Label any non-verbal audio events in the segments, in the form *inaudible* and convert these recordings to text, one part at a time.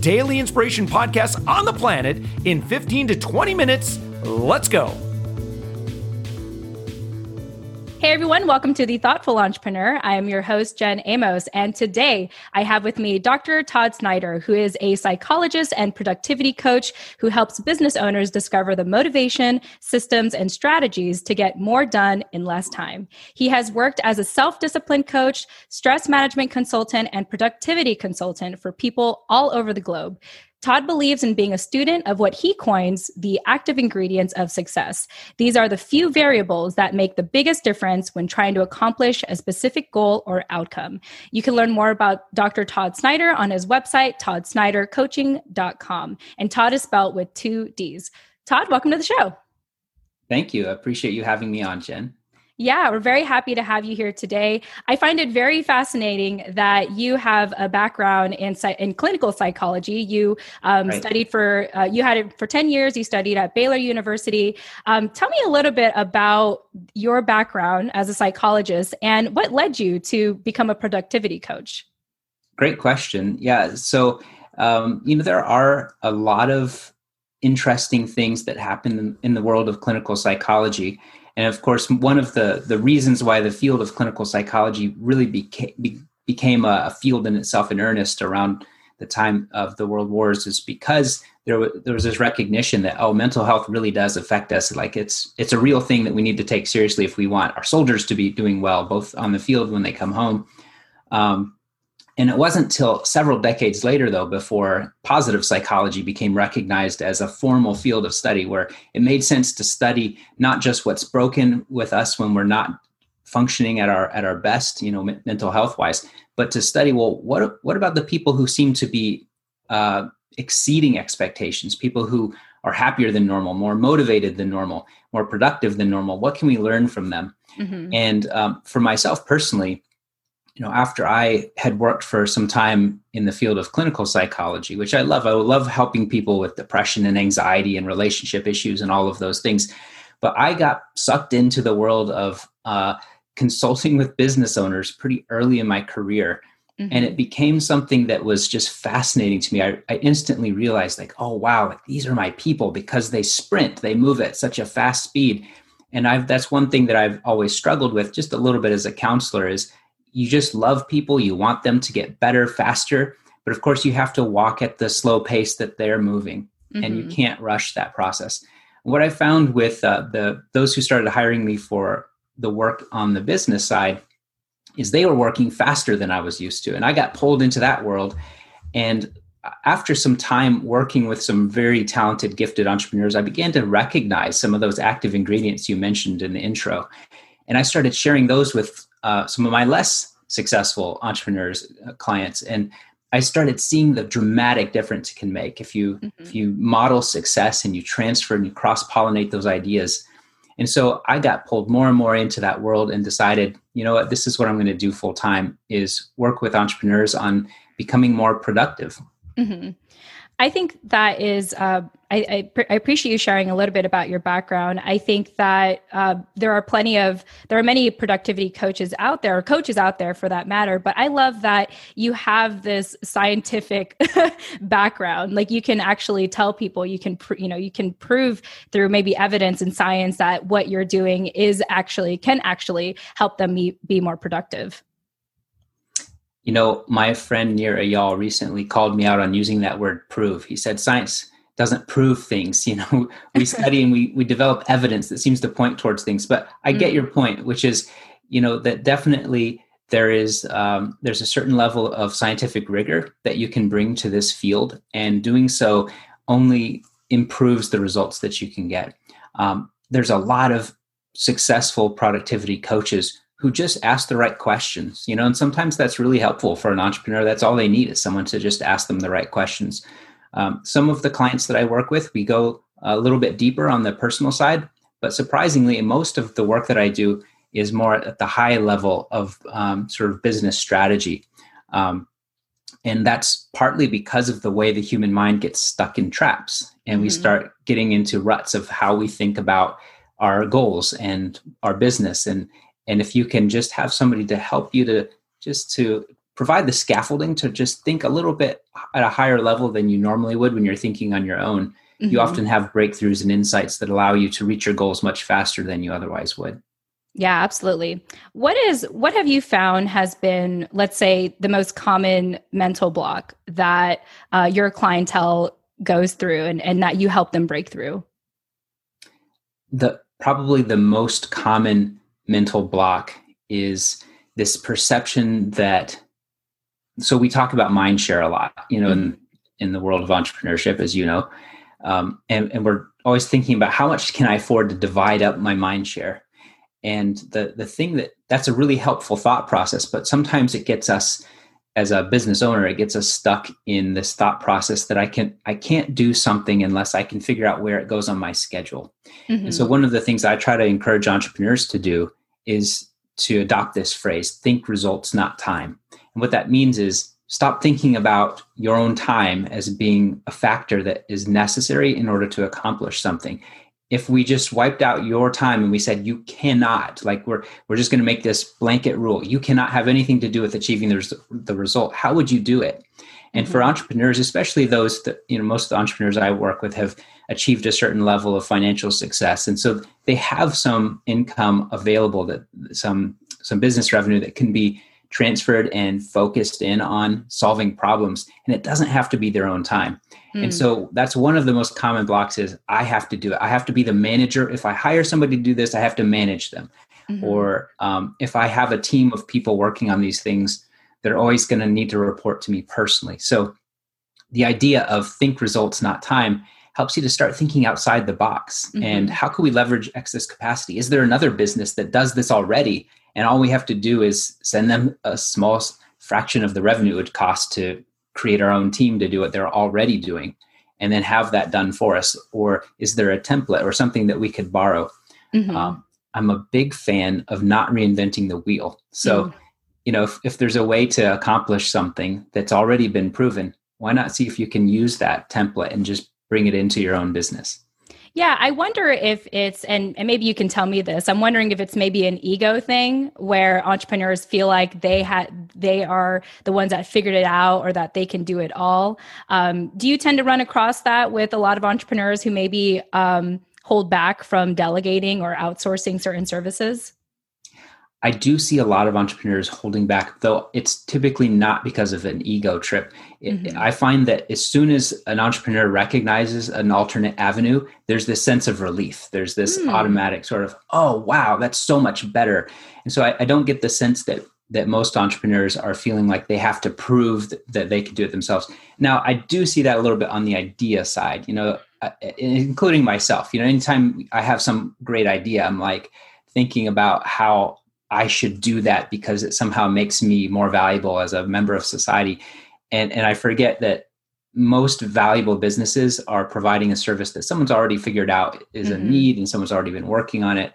daily inspiration podcast on the planet in 15 to 20 minutes. Let's go. Hey everyone, welcome to the Thoughtful Entrepreneur. I am your host, Jen Amos, and today I have with me Dr. Todd Snyder, who is a psychologist and productivity coach who helps business owners discover the motivation, systems, and strategies to get more done in less time. He has worked as a self discipline coach, stress management consultant, and productivity consultant for people all over the globe. Todd believes in being a student of what he coins the active ingredients of success. These are the few variables that make the biggest difference when trying to accomplish a specific goal or outcome. You can learn more about Dr. Todd Snyder on his website, toddsnydercoaching.com. And Todd is spelled with two D's. Todd, welcome to the show. Thank you. I appreciate you having me on, Jen. Yeah, we're very happy to have you here today. I find it very fascinating that you have a background in in clinical psychology. You um, right. studied for uh, you had it for ten years. You studied at Baylor University. Um, tell me a little bit about your background as a psychologist and what led you to become a productivity coach. Great question. Yeah, so um, you know there are a lot of interesting things that happen in the world of clinical psychology and of course, one of the, the reasons why the field of clinical psychology really became, be, became a, a, field in itself in earnest around the time of the world wars is because there, there was this recognition that, oh, mental health really does affect us. Like it's, it's a real thing that we need to take seriously if we want our soldiers to be doing well, both on the field when they come home. Um, and it wasn't until several decades later, though, before positive psychology became recognized as a formal field of study where it made sense to study not just what's broken with us when we're not functioning at our at our best, you know, m- mental health wise, but to study well, what what about the people who seem to be uh, exceeding expectations, people who are happier than normal, more motivated than normal, more productive than normal? What can we learn from them? Mm-hmm. And um, for myself personally, you know, after I had worked for some time in the field of clinical psychology, which I love, I love helping people with depression and anxiety and relationship issues and all of those things. But I got sucked into the world of uh, consulting with business owners pretty early in my career. Mm-hmm. And it became something that was just fascinating to me. I, I instantly realized, like, oh, wow, like, these are my people because they sprint, they move at such a fast speed. And I've, that's one thing that I've always struggled with just a little bit as a counselor is you just love people, you want them to get better faster, but of course you have to walk at the slow pace that they're moving mm-hmm. and you mm-hmm. can't rush that process. What I found with uh, the those who started hiring me for the work on the business side is they were working faster than I was used to and I got pulled into that world and after some time working with some very talented gifted entrepreneurs I began to recognize some of those active ingredients you mentioned in the intro and I started sharing those with uh, some of my less successful entrepreneurs uh, clients and i started seeing the dramatic difference it can make. If you mm-hmm. if you model success and you transfer and you cross pollinate those ideas. And so i got pulled more and more into that world and decided you know what this is what i'm going to do full time is work with entrepreneurs on becoming more productive mm-hmm. I think that is, uh, I, I, I, appreciate you sharing a little bit about your background. I think that uh, there are plenty of, there are many productivity coaches out there, or coaches out there for that matter. But I love that you have this scientific *laughs* background. Like you can actually tell people, you can, pr- you know, you can prove through maybe evidence and science that what you're doing is actually, can actually help them be, be more productive. You know, my friend Nir Eyal recently called me out on using that word prove. He said science doesn't prove things. *laughs* You know, we *laughs* study and we, we develop evidence that seems to point towards things. But I get mm. your point, which is, you know, that definitely there is um, there's a certain level of scientific rigor that you can bring to this field, and doing so only improves the results that you can get. Um, there's a lot of successful productivity coaches who just ask the right questions you know and sometimes that's really helpful for an entrepreneur that's all they need is someone to just ask them the right questions Um, some of the clients that I work with, we go a little bit deeper on the personal side, but surprisingly, most of the work that I do is more at the high level of um, sort of business strategy. Um, and that's partly because of the way the human mind gets stuck in traps and mm-hmm. we start getting into ruts of how we think about our goals and our business and and if you can just have somebody to help you to just to provide the scaffolding to just think a little bit at a higher level than you normally would when you're thinking on your own mm-hmm. you often have breakthroughs and insights that allow you to reach your goals much faster than you otherwise would yeah, absolutely. What is what have you found has been, let's say, the most common mental block that uh, your clientele goes through, and, and that you help them break through? The probably the most common mental block is this perception that. So we talk about mind share a lot, you know, mm-hmm. in in the world of entrepreneurship, as you know, um, and and we're always thinking about how much can I afford to divide up my mind share and the the thing that that's a really helpful thought process but sometimes it gets us as a business owner it gets us stuck in this thought process that i can i can't do something unless i can figure out where it goes on my schedule mm-hmm. and so one of the things i try to encourage entrepreneurs to do is to adopt this phrase think results not time. And what that means is stop thinking about your own time as being a factor that is necessary in order to accomplish something. If we just wiped out your time and we said you cannot like we're we're just going to make this blanket rule you cannot have anything to do with achieving the, the result how would you do it? And mm-hmm. for entrepreneurs especially those that you know most of the entrepreneurs i work with have achieved a certain level of financial success and so they have some income available that some some business revenue that can be transferred and focused in on solving problems and it doesn't have to be their own time mm. and hmm. so that's one of the most common blocks is i have to do it i have to be the manager if i hire somebody to do this i have to manage them mm-hmm. or um, if i have a team of people working on these things they're always going to need to report to me personally so the idea of think results not time helps you to start thinking outside the box mm-hmm. and how can we leverage excess capacity is there another business that does this already and all we have to do is send them a small fraction of the revenue it would cost to create our own team to do what they're already doing and then have that done for us or is there a template or something that we could borrow mm-hmm. um, i'm a big fan of not reinventing the wheel so mm. you know if, if there's a way to accomplish something that's already been proven why not see if you can use that template and just bring it into your own business yeah, I wonder if it's, and, and maybe you can tell me this. I'm wondering if it's maybe an ego thing where entrepreneurs feel like they had, they are the ones that figured it out or that they can do it all. Um, do you tend to run across that with a lot of entrepreneurs who maybe um, hold back from delegating or outsourcing certain services? I do see a lot of entrepreneurs holding back, though it's typically not because of an ego trip. mm-hmm. I find that as soon as an entrepreneur recognizes an alternate avenue, there's this sense of relief. There's this mm. automatic sort of, oh, wow, that's so much better. And so I, I, don't get the sense that that most entrepreneurs are feeling like they have to prove that, that they can do it themselves. Now, I do see that a little bit on the idea side, you know, uh, including myself. You know, anytime I have some great idea, I'm like, thinking about how I should do that because it somehow makes me more valuable as a member of society. And, and I forget that most valuable businesses are providing a service that someone's already figured out is mm-hmm. a need and someone's already been working on it.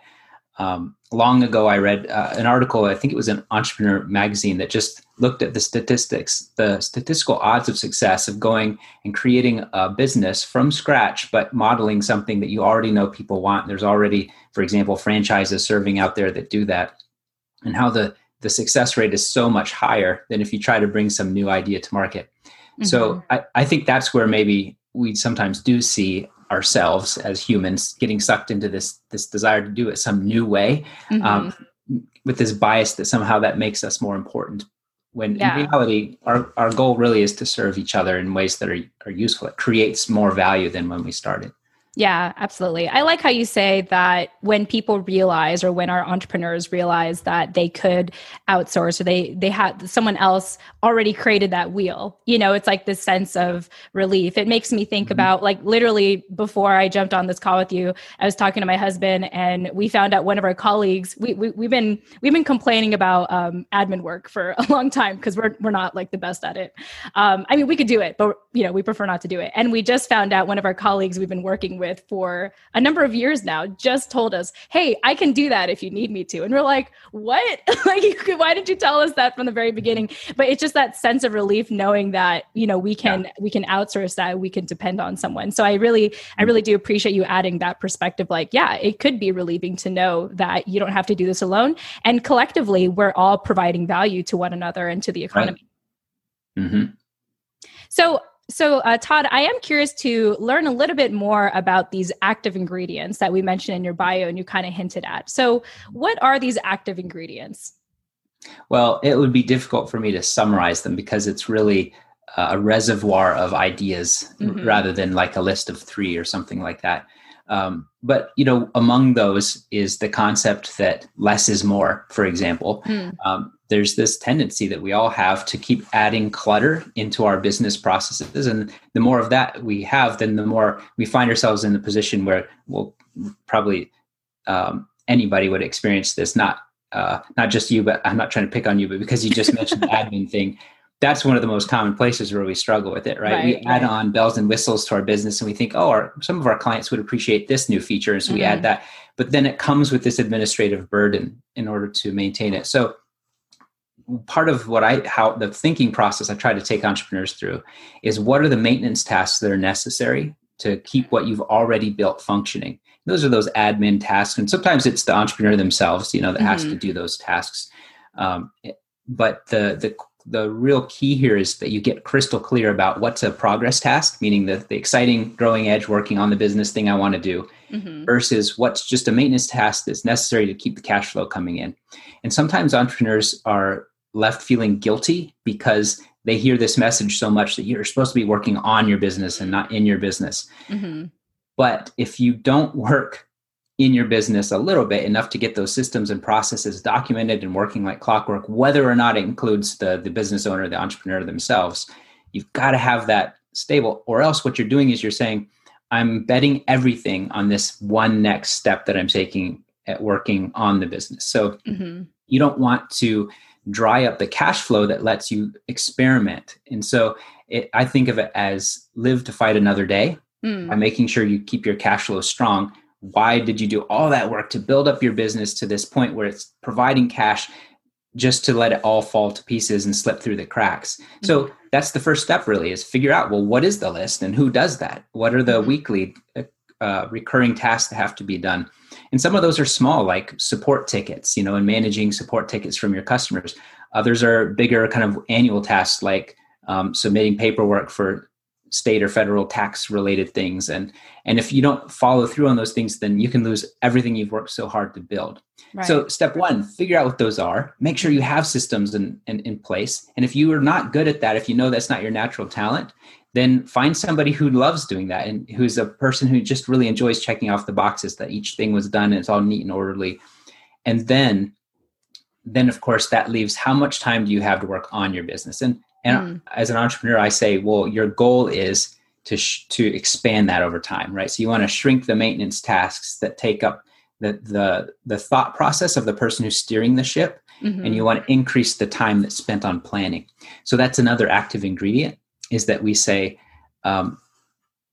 Um, long ago, I read uh, an article, I think it was an entrepreneur magazine, that just looked at the statistics, the statistical odds of success of going and creating a business from scratch, but modeling something that you already know people want. There's already, for example, franchises serving out there that do that and how the the success rate is so much higher than if you try to bring some new idea to market. Mm-hmm. So I, I think that's where maybe we sometimes do see ourselves as humans getting sucked into this this desire to do it some new way mm-hmm. um, with this bias that somehow that makes us more important when yeah. in reality our, our goal really is to serve each other in ways that are, are useful it creates more value than when we started Yeah, absolutely. I like how you say that when people realize or when our entrepreneurs realize that they could outsource or they they had someone else already created that wheel. You know, it's like this sense of relief. It makes me think mm-hmm. about like literally before I jumped on this call with you, I was talking to my husband and we found out one of our colleagues, we, we we've been we've been complaining about um, admin work for *laughs* a long time because we're we're not like the best at it. Um, I mean, we could do it, but you know, we prefer not to do it. And we just found out one of our colleagues we've been working with for a number of years now just told us, "Hey, I can do that if you need me to." And we're like, "What? *laughs* like, why did you tell us that from the very beginning?" But it's just that sense of relief knowing that you know we can yeah. we can outsource that, we can depend on someone. So I really I really do appreciate you adding that perspective. Like, yeah, it could be relieving to know that you don't have to do this alone, and collectively we're all providing value to one another and to the economy. Right. Mm-hmm. So so, uh, Todd, I am curious to learn a little bit more about these active ingredients that we mentioned in your bio and you kind of hinted at. So, what are these active ingredients? Well, it would be difficult for me to summarize them because it's really a reservoir of ideas mm-hmm. rather than like a list of three or something like that. Um, but you know, among those is the concept that less is more. For example, mm. um, there's this tendency that we all have to keep adding clutter into our business processes, and the more of that we have, then the more we find ourselves in the position where, well, probably um, anybody would experience this. Not uh, not just you, but I'm not trying to pick on you, but because you just *laughs* mentioned the admin thing, that's one of the most common places where we struggle with it, right? right we add right. on bells and whistles to our business and we think, oh, our, some of our clients would appreciate this new feature. And so mm-hmm. we add mm-hmm. that. But then it comes with this administrative burden in order to maintain it. So part of what I, how the thinking process I try to take entrepreneurs through is what are the maintenance tasks that are necessary to keep what you've already built functioning? Those are those admin tasks. And sometimes it's the entrepreneur themselves, you know, that mm-hmm. has to mm-hmm. do those tasks. Um, but the, the the real key here is that you get crystal clear about what's a progress task, meaning the, the exciting growing edge working on the business thing I want to do, mm-hmm. versus what's just a maintenance task that's necessary to keep the cash flow coming in. And sometimes entrepreneurs are left feeling guilty because they hear this message so much that you're supposed to be working on your business and not in your business. Mm-hmm. But if you don't work in your business a little bit enough to get those systems and processes documented and working like clockwork whether or not it includes the the business owner the entrepreneur themselves you've got to have that stable or else what you're doing is you're saying i'm betting everything on this one next step that i'm taking at working on the business so mm-hmm. you don't want to dry up the cash flow that lets you experiment and so it, i think of it as live to fight another day mm. by making sure you keep your cash flow strong why did you do all that work to build up your business to this point where it's providing cash just to let it all fall to pieces and slip through the cracks mm-hmm. so that's the first step really is figure out well what is the list and who does that what are the mm-hmm. weekly uh, recurring tasks that have to be done and some of those are small like support tickets you know and managing support tickets from your customers. Others are bigger kind of annual tasks like um, submitting paperwork for state or federal tax related things. And and if you don't follow through on those things then you can lose everything you've worked so hard to build. Right. so step one figure out what those are. Make sure you have systems in, in, in place. And if you are not good at that if you know that's not your natural talent then find somebody who loves doing that and who's a person who just really enjoys checking off the boxes that each thing was done and it's all neat and orderly and then then of course that leaves how much time do you have to work on your business and and mm. as an entrepreneur, I say, well, your goal is to sh- to expand that over time, right? So you want to shrink the maintenance tasks that take up the the the thought process of the person who's steering the ship, mm-hmm. and you want to increase the time that's spent on planning. So that's another active ingredient is that we say, um,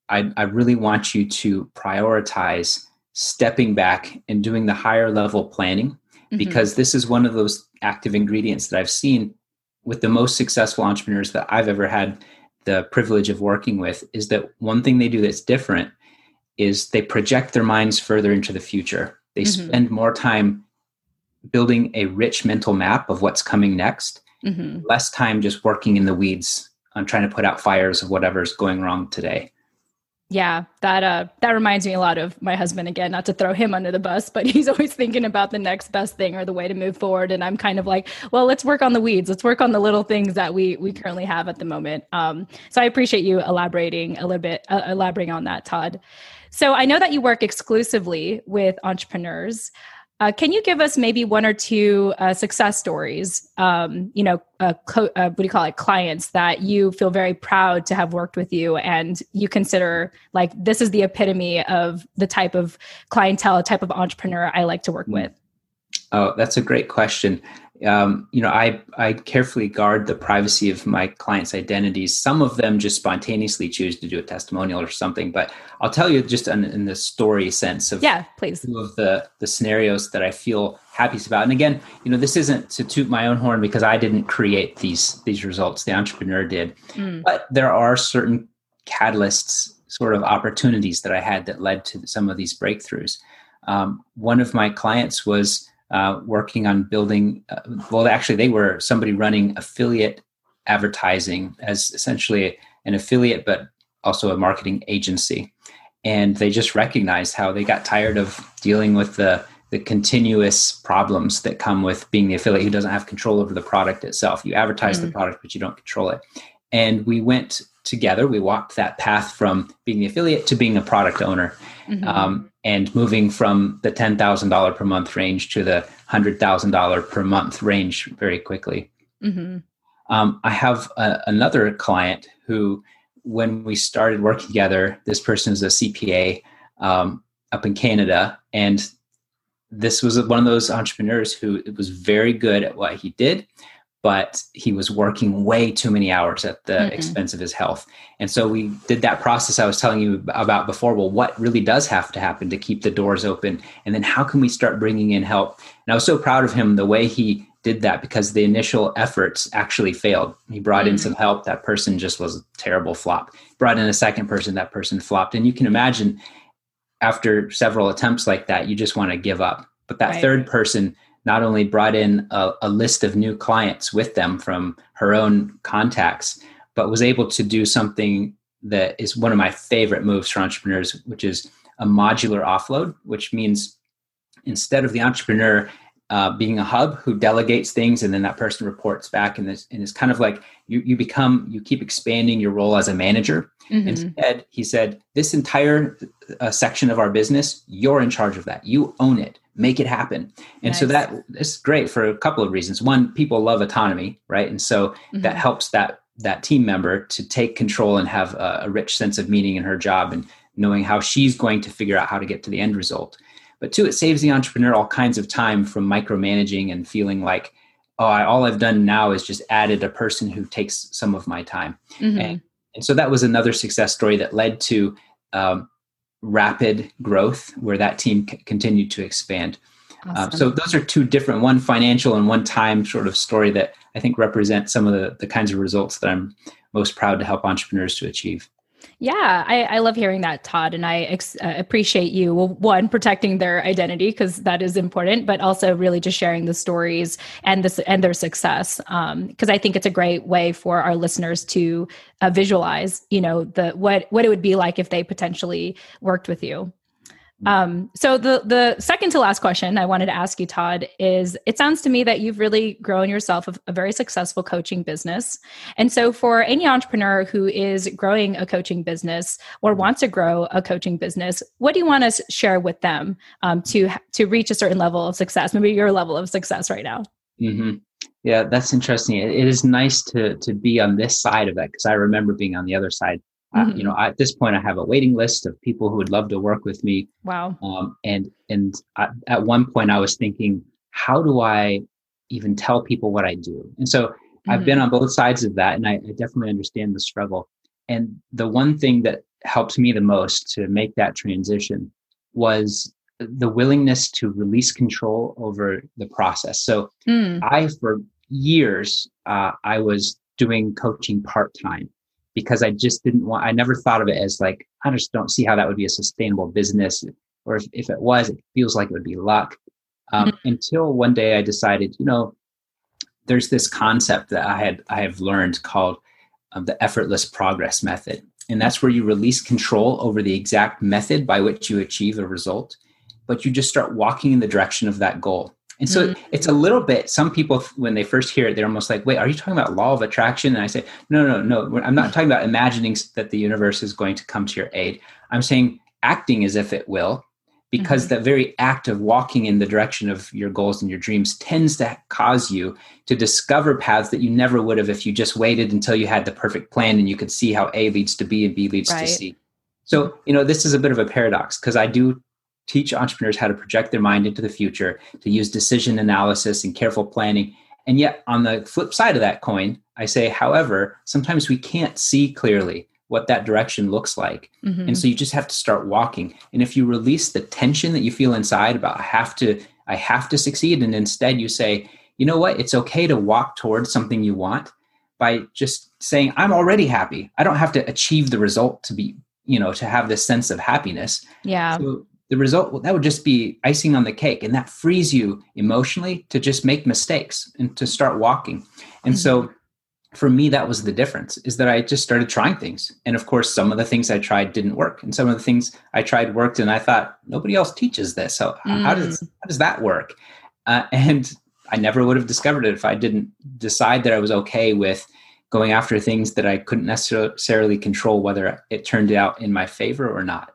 I, I really want you to prioritize stepping back and doing the higher level planning mm-hmm. because this is one of those active ingredients that I've seen with the most successful entrepreneurs that I've ever had the privilege of working with is that one thing they do that's different is they project their minds further into the future. They mm-hmm. spend more time building a rich mental map of what's coming next, mm-hmm. less time just working in the weeds on trying to put out fires of whatever's going wrong today. Yeah, that uh that reminds me a lot of my husband again, not to throw him under the bus, but *laughs* he's always thinking about the next best thing or the way to move forward and I'm kind of like, well, let's work on the weeds. Let's work on the little things that we we currently have at the moment. Um so I appreciate you elaborating a little bit uh, elaborating on that, Todd. So I know that you work exclusively with entrepreneurs. Uh, can you give us maybe one or two uh, success stories? Um, you know, uh, co- uh, what do you call it? Clients that you feel very proud to have worked with you, and you consider like this is the epitome of the type of clientele, type of entrepreneur I like to work with. Oh, that's a great question um, you know, I I carefully guard the privacy of my clients' identities. Some of them just spontaneously choose to do a testimonial or something, but I'll tell you just in, in the story sense of yeah, please. Two of the the scenarios that I feel happiest about. And again, you know, this isn't to toot my own horn because I didn't create these these results. The entrepreneur did, mm. but there are certain catalysts, sort of opportunities that I had that led to some of these breakthroughs. Um, one of my clients was uh, working on building. Uh, well, actually, they were somebody running affiliate advertising as essentially an affiliate, but also a marketing agency. And they just recognized how they got tired of dealing with the the continuous problems that come with being the affiliate who doesn't have control over the product itself. You advertise mm-hmm. the product, but you don't control it. And we went together. We walked that path from being the affiliate to being a product owner. Mm-hmm. Um, and moving from the $10,000 per month range to the $100,000 per month range very quickly. Mm-hmm. Um, I have a, another client who, when we started working together, this person is a CPA um, up in Canada. And this was one of those entrepreneurs who was very good at what he did, but he was working way too many hours at the mm-hmm. expense of his health. And so we did that process I was telling you about before. Well, what really does have to happen to keep the doors open? And then how can we start bringing in help? And I was so proud of him the way he did that because the initial efforts actually failed. He brought mm-hmm. in some help. That person just was a terrible flop. Brought in a second person. That person flopped. And you can imagine after several attempts like that, you just want to give up. But that right. third person not only brought in a, a, list of new clients with them from her own contacts, but was able to do something that is one of my favorite moves for entrepreneurs, which is a modular offload, which means instead of the entrepreneur uh, being a hub who delegates things and then that person reports back and, this, and it's kind of like you, you become you keep expanding your role as a manager. Mm-hmm. instead he said this entire uh, section of our business you're in charge of that. You own it make it happen and nice. so that is great for a couple of reasons one people love autonomy right and so mm-hmm. that helps that that team member to take control and have a, a rich sense of meaning in her job and knowing how she's going to figure out how to get to the end result but two it saves the entrepreneur all kinds of time from micromanaging and feeling like oh I, all i've done now is just added a person who takes some of my time mm-hmm. and, and so that was another success story that led to um, rapid growth where that team c- continued to expand. Uh, awesome. Uh, so those are two different, one financial and one time sort of story that I think represent some of the, the kinds of results that I'm most proud to help entrepreneurs to achieve. Yeah, I, I, love hearing that, Todd, and I ex- uh, appreciate you. One protecting their identity because that is important, but also really just sharing the stories and this and their success. Because um, I think it's a great way for our listeners to uh, visualize, you know, the what what it would be like if they potentially worked with you. Um, so the the second to last question I wanted to ask you, Todd, is it sounds to me that you've really grown yourself a, a, very successful coaching business. And so for any entrepreneur who is growing a coaching business or wants to grow a coaching business, what do you want to share with them um, to to reach a certain level of success? Maybe your level of success right now. Mm-hmm. Yeah, that's interesting. it is nice to to be on this side of that because I remember being on the other side Mm-hmm. Uh, you know, at this point, I have a waiting list of people who would love to work with me. Wow. Um, and and I, at one point, I was thinking, how do I even tell people what I do? And so mm-hmm. I've been mm-hmm. on both sides of that, and I, I definitely understand the struggle. And the one thing that helped me the most to make that transition was the willingness to release control over the process. So mm. I, for years, uh, I was doing coaching part time because I just didn't want, I never thought of it as like, I just don't see how that would be a sustainable business. Or if, if it was, it feels like it would be luck. Um, mm-hmm. Until one day I decided, you know, there's this concept that I had, I have learned called um, the effortless progress method. And that's where you release control over the exact method by which you achieve a result, but you just start walking in the direction of that goal. And so mm-hmm. it's a little bit, some people, when they first hear it, they're almost like, wait, are you talking about law of attraction? And I say, no, no, no, I'm not talking about imagining that the universe is going to come to your aid. I'm saying acting as if it will, because mm-hmm. the very act of walking in the direction of your goals and your dreams tends to cause you to discover paths that you never would have if you just waited until you had the perfect plan and you could see how A leads to B and B leads right. to C. So, you know, this is a bit of a paradox because I do teach entrepreneurs how to project their mind into the future, to use decision analysis and careful planning. And yet, on the flip side of that coin, I say, however, sometimes we can't see clearly what that direction looks like. Mm-hmm. And so you just have to start walking. And if you release the tension that you feel inside about I have to, I have to succeed, and instead you say, you know what, it's okay to walk towards something you want by just saying, I'm already happy. I don't have to achieve the result to be, you know, to have this sense of happiness. Yeah. So the result that would just be icing on the cake and that frees you emotionally to just make mistakes and to start walking and mm-hmm. so for me that was the difference is that i just started trying things and of course some of the things i tried didn't work and some of the things i tried worked and i thought nobody else teaches this so mm. how does how does that work uh, *laughs* and i never would have discovered it if i didn't decide that i was okay with going after things that i couldn't necessarily control whether it turned out in my favor or not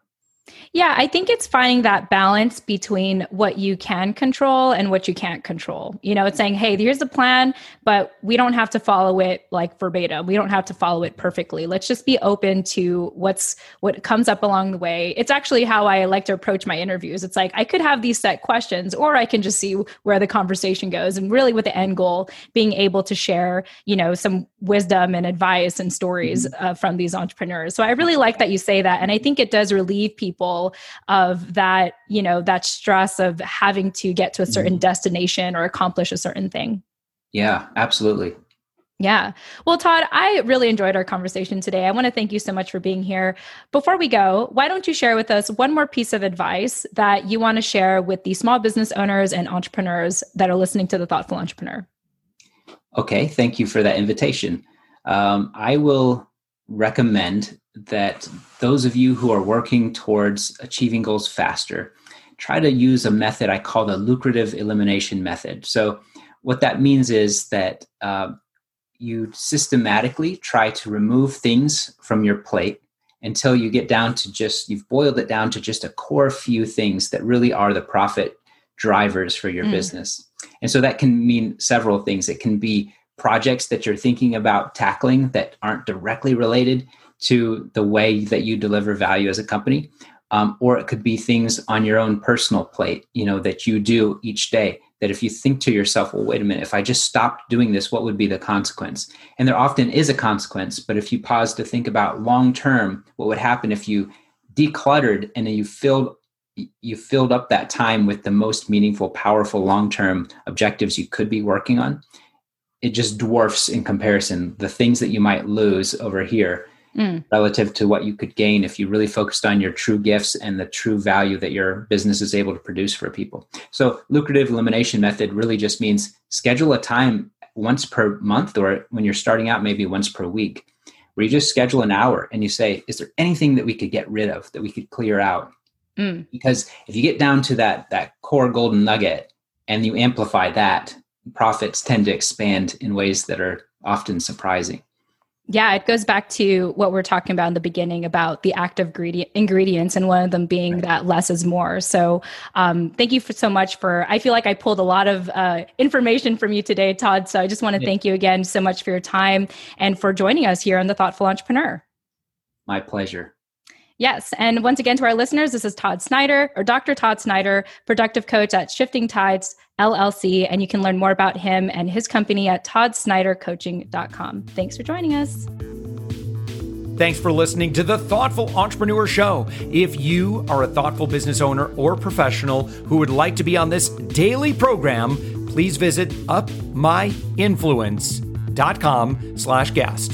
yeah, I think it's finding that balance between what you can control and what you can't control. You know, it's saying, hey, here's the plan, but we don't have to follow it like verbatim. We don't have to follow it perfectly. Let's just be open to what's what comes up along the way. It's actually how I like to approach my interviews. It's like I could have these set questions, or I can just see where the conversation goes. And really with the end goal, being able to share, you know, some wisdom and advice and stories mm-hmm. uh, from these entrepreneurs. So I really like that you say that. And I think it does relieve people of that, you know, that stress of having to get to a certain mm-hmm. destination or accomplish a certain thing. Yeah, absolutely. Yeah. Well, Todd, I really enjoyed our conversation today. I want to thank you so much for being here. Before we go, why don't you share with us one more piece of advice that you want to share with the small business owners and entrepreneurs that are listening to the Thoughtful Entrepreneur? Okay. Thank you for that invitation. Um, I will recommend that those of you who are working towards achieving goals faster try to use a method I call the lucrative elimination method. So, what that means is that uh, you systematically try to remove things from your plate until you get down to just, you've boiled it down to just a core few things that really are the profit drivers for your mm. business. And so that can mean several things. It can be projects that you're thinking about tackling that aren't directly related to the way that you deliver value as a company um, or it could be things on your own personal plate you know that you do each day that if you think to yourself well wait a minute if i just stopped doing this what would be the consequence? And there often is a consequence but if you pause to think about long term what would happen if you decluttered and then you filled you filled up that time with the most meaningful powerful long term objectives you could be working on it just dwarfs in comparison the things that you might lose over here mm. relative to what you could gain if you really focused on your true gifts and the true value that your business is able to produce for people. So, lucrative elimination method really just means schedule a time once per month or when you're starting out, maybe once per week, where you just schedule an hour and you say, Is there anything that we could get rid of, that we could clear out? Mm. Because if you get down to that, that core golden nugget and you amplify that, profits tend to expand in ways that are often surprising. Yeah, it goes back to what we're talking about in the beginning about the active ingredients, and one of them being that less is more. So, um, thank you for so much for. I feel like I pulled a lot of uh, information from you today, Todd. So, I just want to yeah. thank you again so much for your time and for joining us here on the Thoughtful Entrepreneur. My pleasure. Yes. And once again, to our listeners, this is Todd Snyder or Dr. Todd Snyder, productive coach at Shifting Tides LLC. And you can learn more about him and his company at toddsnydercoaching.com. Thanks for joining us. Thanks for listening to the Thoughtful Entrepreneur Show. If you are a thoughtful business owner or professional who would like to be on this daily program, please visit upmyinfluence.com slash guest.